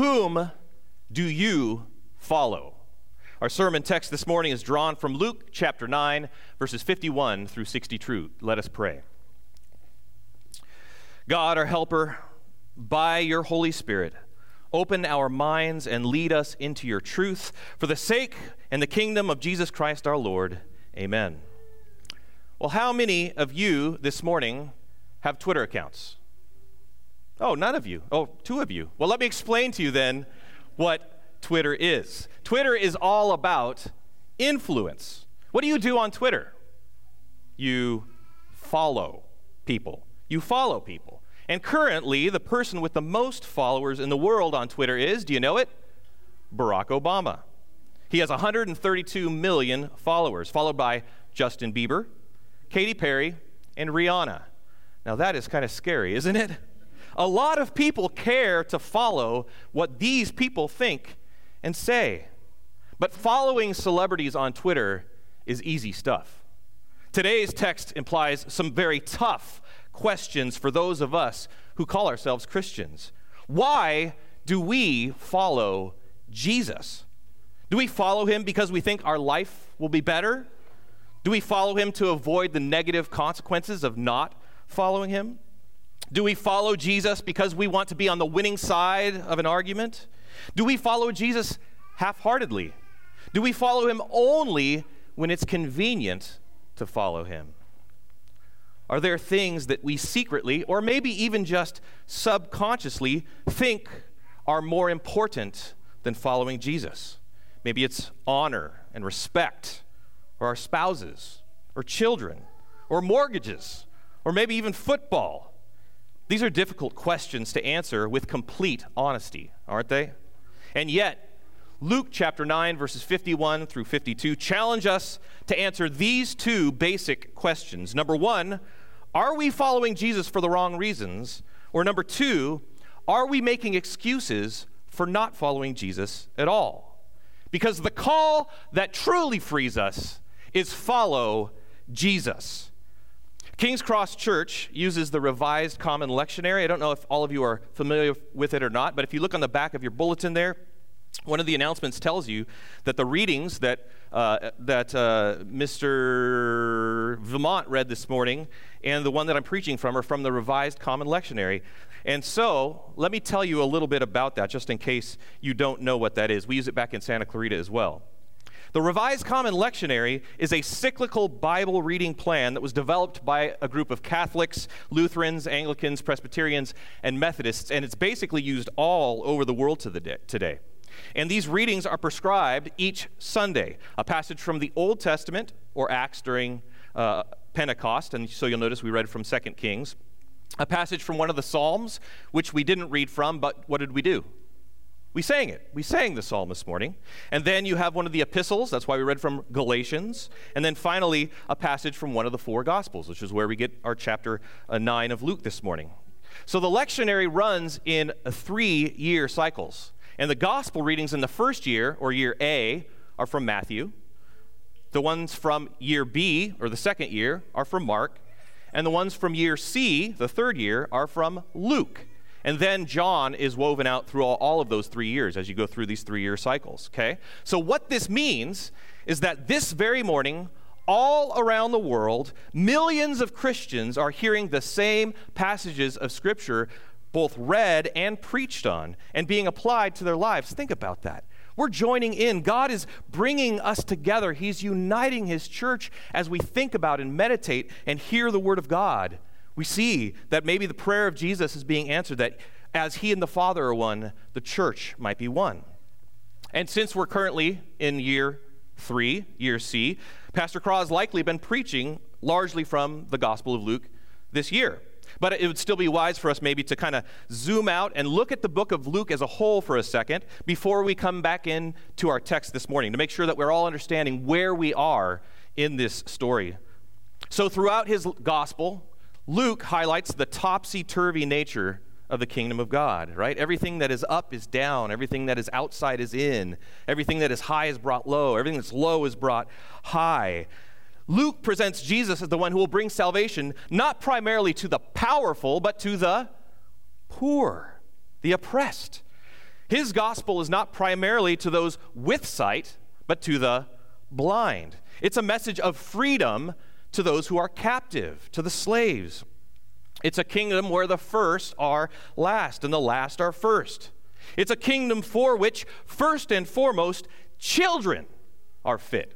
whom do you follow? Our sermon text this morning is drawn from Luke chapter 9, verses 51 through 62. Let us pray. God, our helper, by your Holy Spirit, open our minds and lead us into your truth for the sake and the kingdom of Jesus Christ our Lord. Amen. Well, how many of you this morning have Twitter accounts? Oh, none of you. Oh, two of you. Well, let me explain to you then what Twitter is. Twitter is all about influence. What do you do on Twitter? You follow people. You follow people. And currently, the person with the most followers in the world on Twitter is, do you know it? Barack Obama. He has 132 million followers, followed by Justin Bieber, Katy Perry, and Rihanna. Now, that is kind of scary, isn't it? A lot of people care to follow what these people think and say. But following celebrities on Twitter is easy stuff. Today's text implies some very tough questions for those of us who call ourselves Christians. Why do we follow Jesus? Do we follow him because we think our life will be better? Do we follow him to avoid the negative consequences of not following him? Do we follow Jesus because we want to be on the winning side of an argument? Do we follow Jesus half heartedly? Do we follow him only when it's convenient to follow him? Are there things that we secretly, or maybe even just subconsciously, think are more important than following Jesus? Maybe it's honor and respect, or our spouses, or children, or mortgages, or maybe even football. These are difficult questions to answer with complete honesty, aren't they? And yet, Luke chapter 9, verses 51 through 52 challenge us to answer these two basic questions. Number one, are we following Jesus for the wrong reasons? Or number two, are we making excuses for not following Jesus at all? Because the call that truly frees us is follow Jesus. King's Cross Church uses the Revised Common Lectionary. I don't know if all of you are familiar with it or not, but if you look on the back of your bulletin there, one of the announcements tells you that the readings that, uh, that uh, Mr. Vermont read this morning and the one that I'm preaching from are from the Revised Common Lectionary. And so, let me tell you a little bit about that, just in case you don't know what that is. We use it back in Santa Clarita as well. The Revised Common Lectionary is a cyclical Bible reading plan that was developed by a group of Catholics, Lutherans, Anglicans, Presbyterians, and Methodists, and it's basically used all over the world today. And these readings are prescribed each Sunday a passage from the Old Testament or Acts during uh, Pentecost, and so you'll notice we read from 2 Kings, a passage from one of the Psalms, which we didn't read from, but what did we do? We sang it. We sang the psalm this morning. And then you have one of the epistles. That's why we read from Galatians. And then finally, a passage from one of the four gospels, which is where we get our chapter uh, 9 of Luke this morning. So the lectionary runs in three year cycles. And the gospel readings in the first year, or year A, are from Matthew. The ones from year B, or the second year, are from Mark. And the ones from year C, the third year, are from Luke. And then John is woven out through all, all, of those three years as you go through these three year cycles, okay? So, what this means is that this very morning, all around the world, millions of Christians are hearing the same passages of Scripture both read and preached on and being applied to their lives. Think about that. We're joining in. God is bringing us together. He's uniting His church as we think about and meditate and hear the Word of God we see that maybe the prayer of Jesus is being answered, that as he and the Father are one, the church might be one. And since we're currently in year three, year C, Pastor Craw has likely been preaching largely from the Gospel of Luke this year. But it would still be wise for us maybe to kind of zoom out and look at the book of Luke as a whole for a second before we come back in to our text this morning to make sure that we're all understanding where we are in this story. So, throughout his gospel, Luke highlights the topsy turvy nature of the kingdom of God, right? Everything that is up is down, everything that is outside is in, everything that is high is brought low, everything that's low is brought high. Luke presents Jesus as the one who will bring salvation not primarily to the powerful, but to the poor, the oppressed. His gospel is not primarily to those with sight, but to the blind. It's a message of freedom to those who are captive, to the slaves. It's a kingdom where the first are last and the last are first. It's a kingdom for which, first and foremost, children are fit.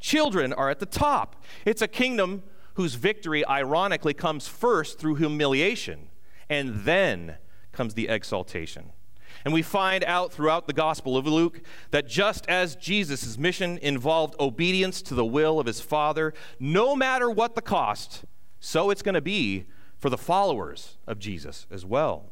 Children are at the top. It's a kingdom whose victory, ironically, comes first through humiliation, and then comes the exaltation. And we find out throughout the Gospel of Luke that just as Jesus' mission involved obedience to the will of his Father, no matter what the cost, so it's going to be for the followers of Jesus as well.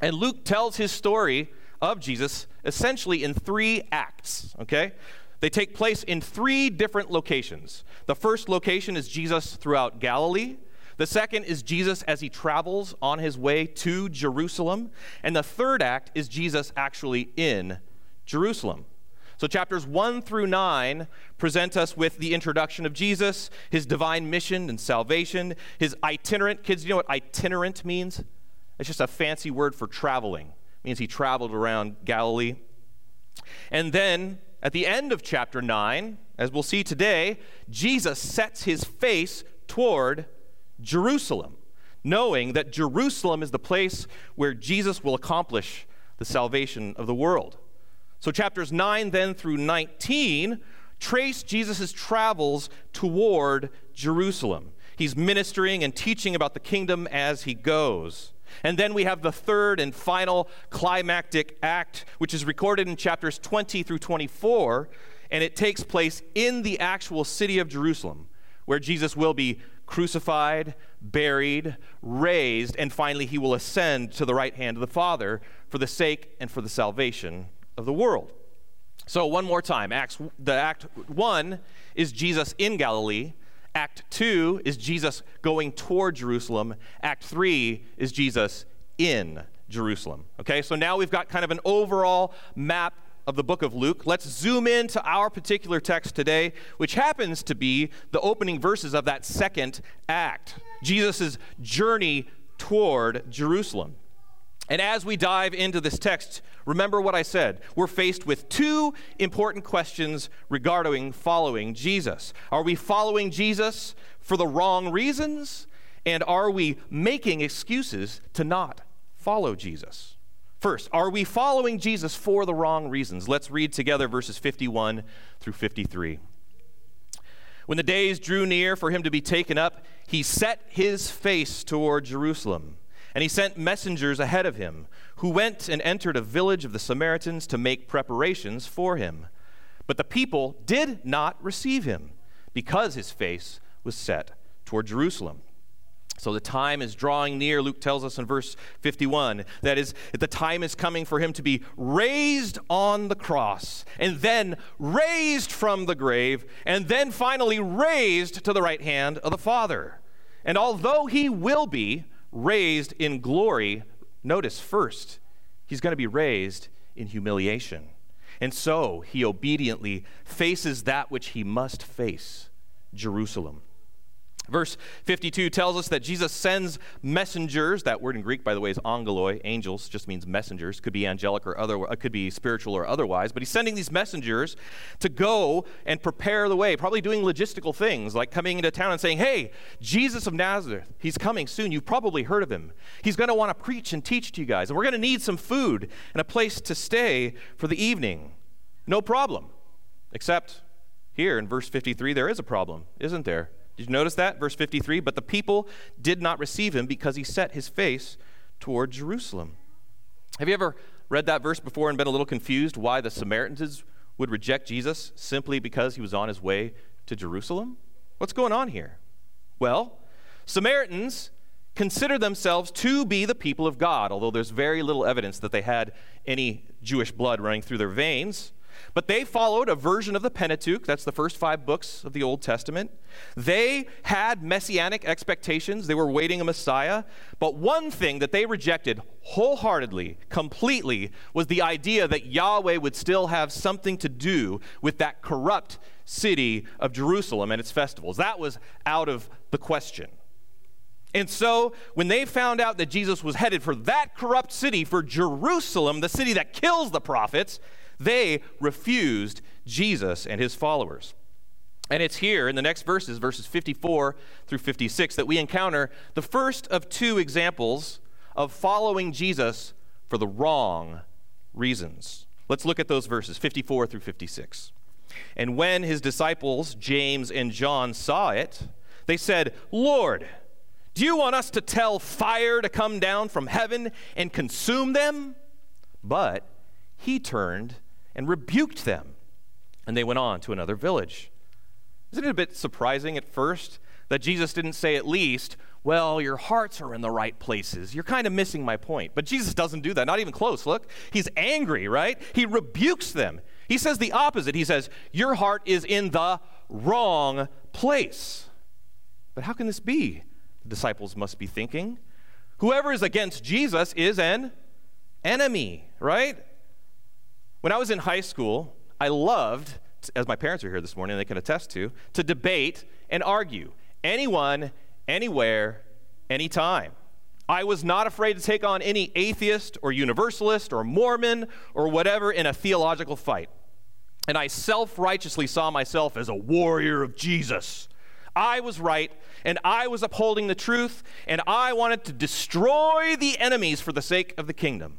And Luke tells his story of Jesus essentially in three acts, okay? They take place in three different locations. The first location is Jesus throughout Galilee. The second is Jesus as he travels on his way to Jerusalem. And the third act is Jesus actually in Jerusalem. So, chapters 1 through 9 present us with the introduction of Jesus, his divine mission and salvation, his itinerant. Kids, you know what itinerant means? It's just a fancy word for traveling. It means he traveled around Galilee. And then at the end of chapter 9, as we'll see today, Jesus sets his face toward Jerusalem, knowing that Jerusalem is the place where Jesus will accomplish the salvation of the world. So, chapters 9 then through 19 trace Jesus' travels toward Jerusalem. He's ministering and teaching about the kingdom as he goes. And then we have the third and final climactic act, which is recorded in chapters 20 through 24, and it takes place in the actual city of Jerusalem, where Jesus will be crucified, buried, raised, and finally he will ascend to the right hand of the Father for the sake and for the salvation of the world. So, one more time, Acts, the Act 1 is Jesus in Galilee. Act 2 is Jesus going toward Jerusalem. Act 3 is Jesus in Jerusalem. Okay, so now we've got kind of an overall map of the book of Luke. Let's zoom in to our particular text today, which happens to be the opening verses of that second act Jesus' journey toward Jerusalem. And as we dive into this text, remember what I said. We're faced with two important questions regarding following Jesus. Are we following Jesus for the wrong reasons? And are we making excuses to not follow Jesus? First, are we following Jesus for the wrong reasons? Let's read together verses 51 through 53. When the days drew near for him to be taken up, he set his face toward Jerusalem and he sent messengers ahead of him, who went and entered a village of the Samaritans to make preparations for him. But the people did not receive him, because his face was set toward Jerusalem. So the time is drawing near, Luke tells us in verse 51. That is, the time is coming for him to be raised on the cross, and then raised from the grave, and then finally raised to the right hand of the Father. And although he will be raised in glory, notice first, he's going to be raised in humiliation. And so he obediently faces that which he must face Jerusalem. Verse 52 tells us that Jesus sends messengers. That word in Greek, by the way, is angeloi. Angels just means messengers. Could be angelic or other, uh, could be spiritual or otherwise. But he's sending these messengers to go and prepare the way, probably doing logistical things like coming into town and saying, Hey, Jesus of Nazareth, he's coming soon. You've probably heard of him. He's going to want to preach and teach to you guys. And we're going to need some food and a place to stay for the evening. No problem. Except here in verse 53, there is a problem, isn't there? Did you notice that? Verse 53 But the people did not receive him because he set his face toward Jerusalem. Have you ever read that verse before and been a little confused why the Samaritans would reject Jesus simply because he was on his way to Jerusalem? What's going on here? Well, Samaritans consider themselves to be the people of God, although there's very little evidence that they had any Jewish blood running through their veins. But they followed a version of the Pentateuch, that's the first five books of the Old Testament. They had messianic expectations, they were waiting a Messiah. But one thing that they rejected wholeheartedly, completely, was the idea that Yahweh would still have something to do with that corrupt city of Jerusalem and its festivals. That was out of the question. And so, when they found out that Jesus was headed for that corrupt city, for Jerusalem, the city that kills the prophets, they refused Jesus and his followers. And it's here in the next verses, verses 54 through 56, that we encounter the first of two examples of following Jesus for the wrong reasons. Let's look at those verses, 54 through 56. And when his disciples, James and John, saw it, they said, Lord, do you want us to tell fire to come down from heaven and consume them? But he turned and rebuked them, and they went on to another village. Isn't it a bit surprising at first that Jesus didn't say at least, well, your hearts are in the right places. You're kind of missing my point. But Jesus doesn't do that, not even close. Look, he's angry, right? He rebukes them. He says the opposite. He says, Your heart is in the wrong place. But how can this be? The disciples must be thinking. Whoever is against Jesus is an enemy, right? When I was in high school, I loved, as my parents are here this morning, they can attest to, to debate and argue. Anyone, anywhere, anytime. I was not afraid to take on any atheist or universalist or Mormon or whatever in a theological fight. And I self righteously saw myself as a warrior of Jesus. I was right, and I was upholding the truth, and I wanted to destroy the enemies for the sake of the kingdom.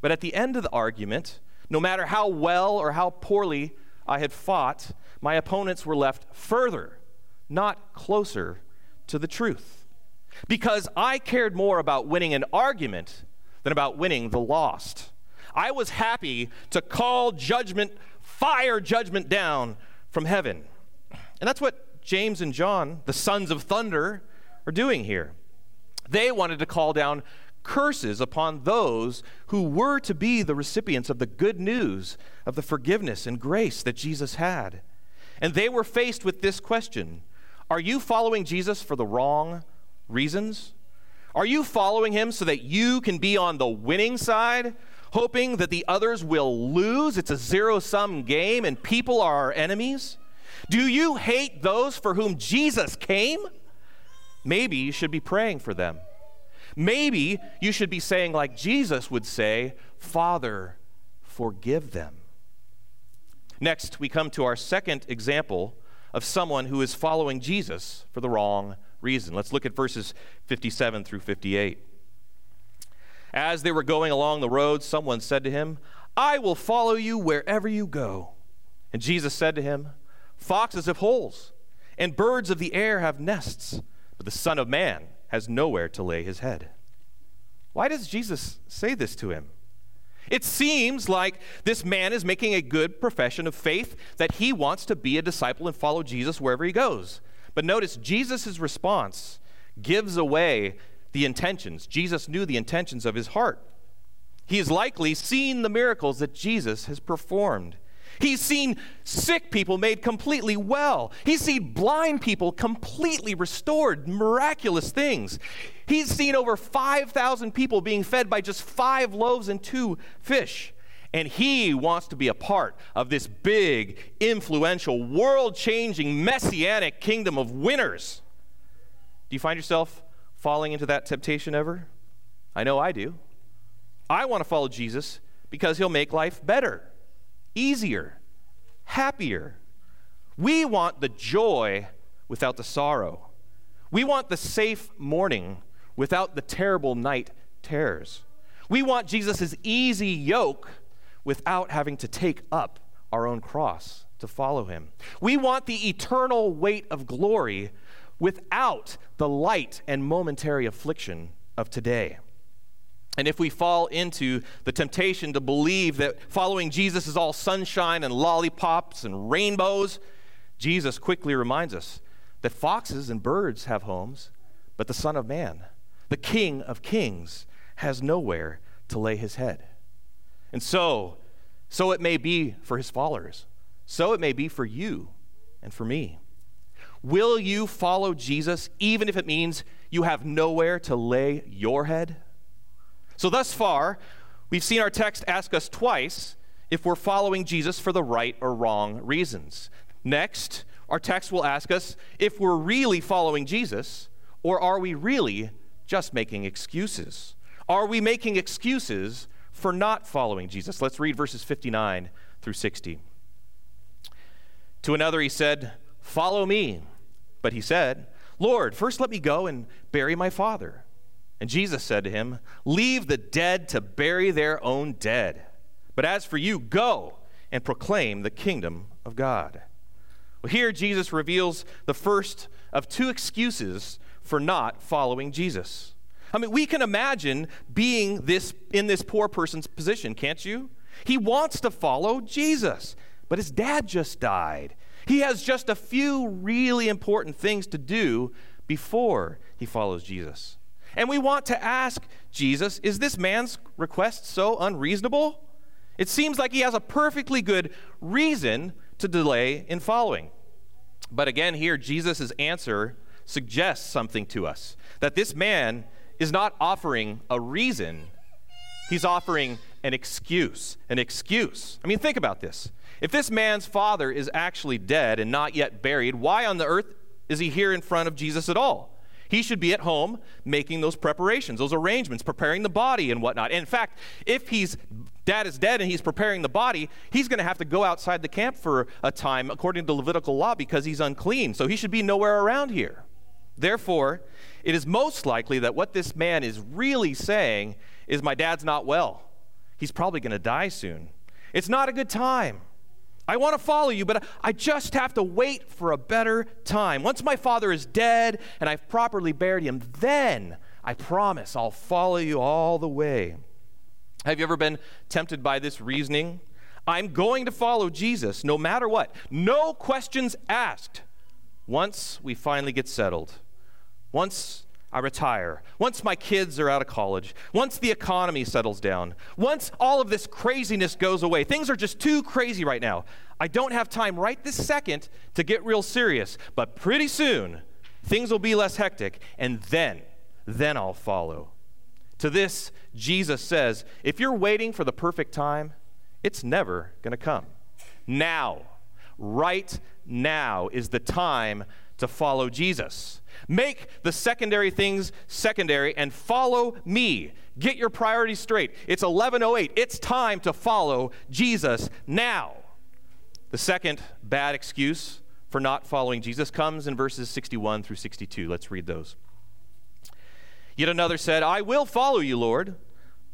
But at the end of the argument, no matter how well or how poorly I had fought, my opponents were left further, not closer to the truth. Because I cared more about winning an argument than about winning the lost. I was happy to call judgment, fire judgment down from heaven. And that's what James and John, the sons of thunder, are doing here. They wanted to call down curses upon those who were to be the recipients of the good news of the forgiveness and grace that Jesus had. And they were faced with this question Are you following Jesus for the wrong reasons? Are you following him so that you can be on the winning side, hoping that the others will lose? It's a zero sum game and people are our enemies? Do you hate those for whom Jesus came? Maybe you should be praying for them. Maybe you should be saying, like Jesus would say, Father, forgive them. Next, we come to our second example of someone who is following Jesus for the wrong reason. Let's look at verses 57 through 58. As they were going along the road, someone said to him, I will follow you wherever you go. And Jesus said to him, Foxes have holes, and birds of the air have nests, but the Son of Man has nowhere to lay his head. Why does Jesus say this to him? It seems like this man is making a good profession of faith that he wants to be a disciple and follow Jesus wherever he goes. But notice Jesus' response gives away the intentions. Jesus knew the intentions of his heart. He has likely seen the miracles that Jesus has performed. He's seen sick people made completely well. He's seen blind people completely restored, miraculous things. He's seen over 5,000 people being fed by just five loaves and two fish. And he wants to be a part of this big, influential, world changing, messianic kingdom of winners. Do you find yourself falling into that temptation ever? I know I do. I want to follow Jesus because he'll make life better easier, happier. We want the joy without the sorrow. We want the safe morning without the terrible night terrors. We want Jesus' easy yoke without having to take up our own cross to follow him. We want the eternal weight of glory without the light and momentary affliction of today. And if we fall into the temptation to believe that following Jesus is all sunshine and lollipops and rainbows, Jesus quickly reminds us that foxes and birds have homes, but the Son of Man, the King of Kings, has nowhere to lay his head. And so, so it may be for his followers. So it may be for you and for me. Will you follow Jesus even if it means you have nowhere to lay your head? So, thus far, we've seen our text ask us twice if we're following Jesus for the right or wrong reasons. Next, our text will ask us if we're really following Jesus Or are we really just making excuses? Are we making excuses for not following Jesus? Let's read verses 59 through 60. To another he said, Follow me. But he said, Lord, first let me go and bury my father. And Jesus said to him, Leave the dead to bury their own dead. But as for you, go and proclaim the kingdom of God. Well, here Jesus reveals the first of two excuses for not following Jesus. I mean, we can imagine being this in this poor person's position, can't you? He wants to follow Jesus, but his dad just died. He has just a few really important things to do before he follows Jesus. And we want to ask Jesus, is this man's request so unreasonable? It seems like he has a perfectly good reason to delay in following. But again, here, Jesus' answer suggests something to us that this man is not offering a reason, he's offering an excuse. An excuse. I mean, think about this. If this man's father is actually dead and not yet buried, why on the earth is he here in front of Jesus at all? He should be at home making those preparations, those arrangements, preparing the body and whatnot. And in fact, if he's dad is dead and he's preparing the body, he's going to have to go outside the camp for a time according to Levitical law because he's unclean. So he should be nowhere around here. Therefore, it is most likely that what this man is really saying is, My dad's not well. He's probably going to die soon. It's not a good time. I want to follow you, but I just have to wait for a better time. Once my father is dead and I've properly buried him, then I promise I'll follow you all the way. Have you ever been tempted by this reasoning? I'm going to follow Jesus no matter what. No questions asked. Once we finally get settled, once I retire, once my kids are out of college, once the economy settles down, once all of this craziness goes away, things are just too crazy right now. I don't have time right this second to get real serious, but pretty soon things will be less hectic, and then, then I'll follow. To this, Jesus says, if you're waiting for the perfect time, it's never going to come. Now, right now is the time to follow Jesus. Make the secondary things secondary and follow me. Get your priorities straight. It's 1108. It's time to follow Jesus now. The second bad excuse for not following Jesus comes in verses 61 through 62. Let's read those. Yet another said, I will follow you, Lord,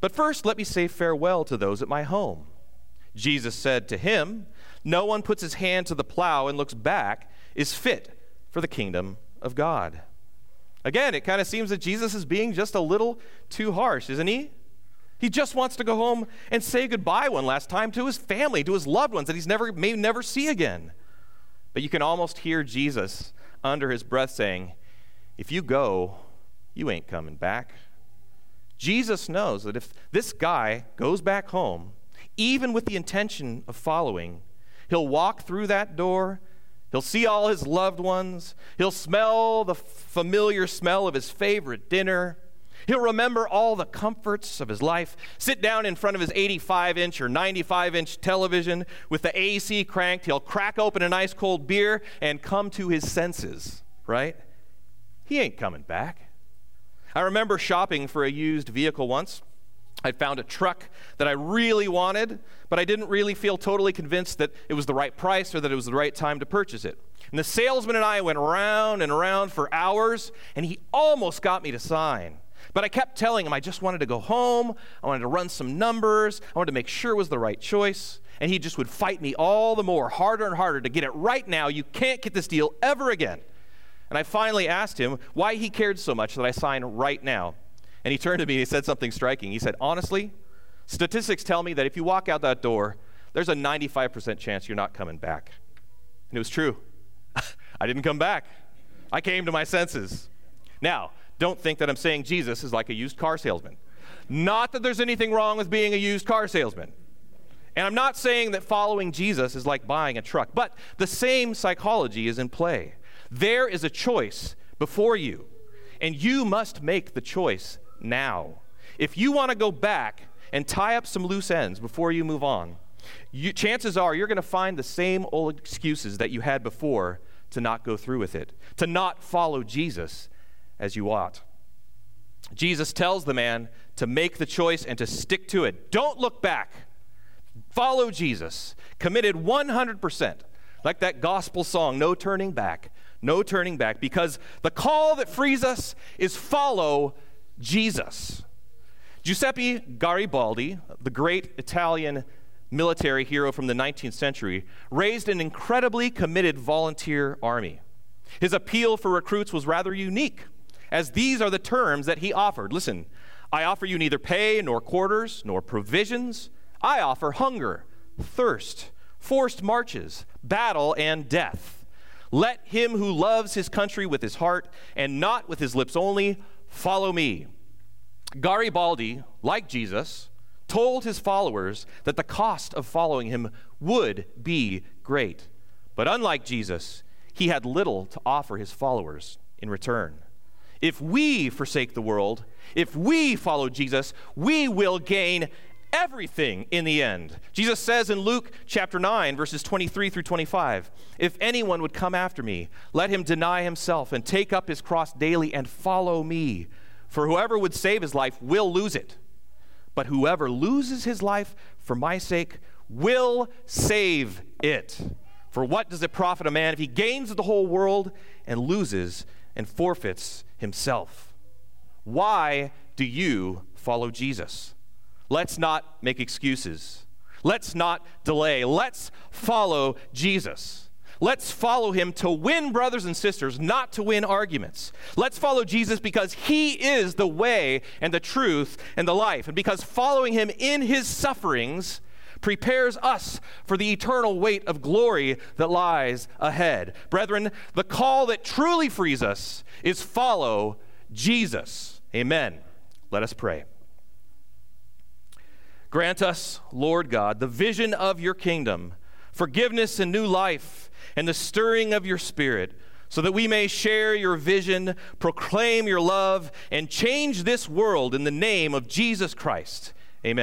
but first let me say farewell to those at my home. Jesus said to him, No one puts his hand to the plow and looks back is fit for the kingdom of God. Again, it kind of seems that Jesus is being just a little too harsh, isn't he? He just wants to go home and say goodbye one last time to his family, to his loved ones that he's never may never see again. But you can almost hear Jesus under his breath saying, "If you go, you ain't coming back." Jesus knows that if this guy goes back home, even with the intention of following, he'll walk through that door He'll see all his loved ones. He'll smell the familiar smell of his favorite dinner. He'll remember all the comforts of his life, sit down in front of his 85 inch or 95 inch television with the AC cranked. He'll crack open an ice cold beer and come to his senses, right? He ain't coming back. I remember shopping for a used vehicle once. I found a truck that I really wanted, but I didn't really feel totally convinced that it was the right price or that it was the right time to purchase it. And the salesman and I went around and around for hours, and he almost got me to sign. But I kept telling him I just wanted to go home, I wanted to run some numbers, I wanted to make sure it was the right choice. And he just would fight me all the more, harder and harder to get it right now. You can't get this deal ever again. And I finally asked him why he cared so much that I sign right now. And he turned to me and he said something striking. He said, Honestly, statistics tell me that if you walk out that door, there's a 95% chance you're not coming back. And it was true. I didn't come back. I came to my senses. Now, don't think that I'm saying Jesus is like a used car salesman. Not that there's anything wrong with being a used car salesman. And I'm not saying that following Jesus is like buying a truck, but the same psychology is in play. There is a choice before you, and you must make the choice now. If you want to go back and tie up some loose ends before you move on, you, chances are you're going to find the same old excuses that you had before to not go through with it, to not follow Jesus as you ought. Jesus tells the man to make the choice and to stick to it. Don't look back. Follow Jesus, committed 100%. Like that gospel song, no turning back, no turning back, because the call that frees us is follow Jesus. Giuseppe Garibaldi, the great Italian military hero from the 19th century, raised an incredibly committed volunteer army. His appeal for recruits was rather unique, as these are the terms that he offered. Listen, I offer you neither pay nor quarters nor provisions. I offer hunger, thirst, forced marches, battle, and death. Let him who loves his country with his heart and not with his lips only follow me. Garibaldi, like Jesus, told his followers that the cost of following him would be great. But unlike Jesus, he had little to offer his followers in return. If we forsake the world, if we follow Jesus, we will gain everything in the end. Jesus says in Luke chapter 9, verses 23 through 25 If anyone would come after me, let him deny himself and take up his cross daily and follow me. For whoever would save his life will lose it. But whoever loses his life for my sake will save it. For what does it profit a man if he gains the whole world and loses and forfeits himself? Why do you follow Jesus? Let's not make excuses. Let's not delay. Let's follow Jesus. Let's follow him to win brothers and sisters, not to win arguments. Let's follow Jesus because he is the way and the truth and the life. And because following him in his sufferings prepares us for the eternal weight of glory that lies ahead. Brethren, the call that truly frees us is follow Jesus. Amen. Let us pray. Grant us, Lord God, the vision of your kingdom, forgiveness and new life, and the stirring of your spirit, so that we may share your vision, proclaim your love, and change this world in the name of Jesus Christ. Amen.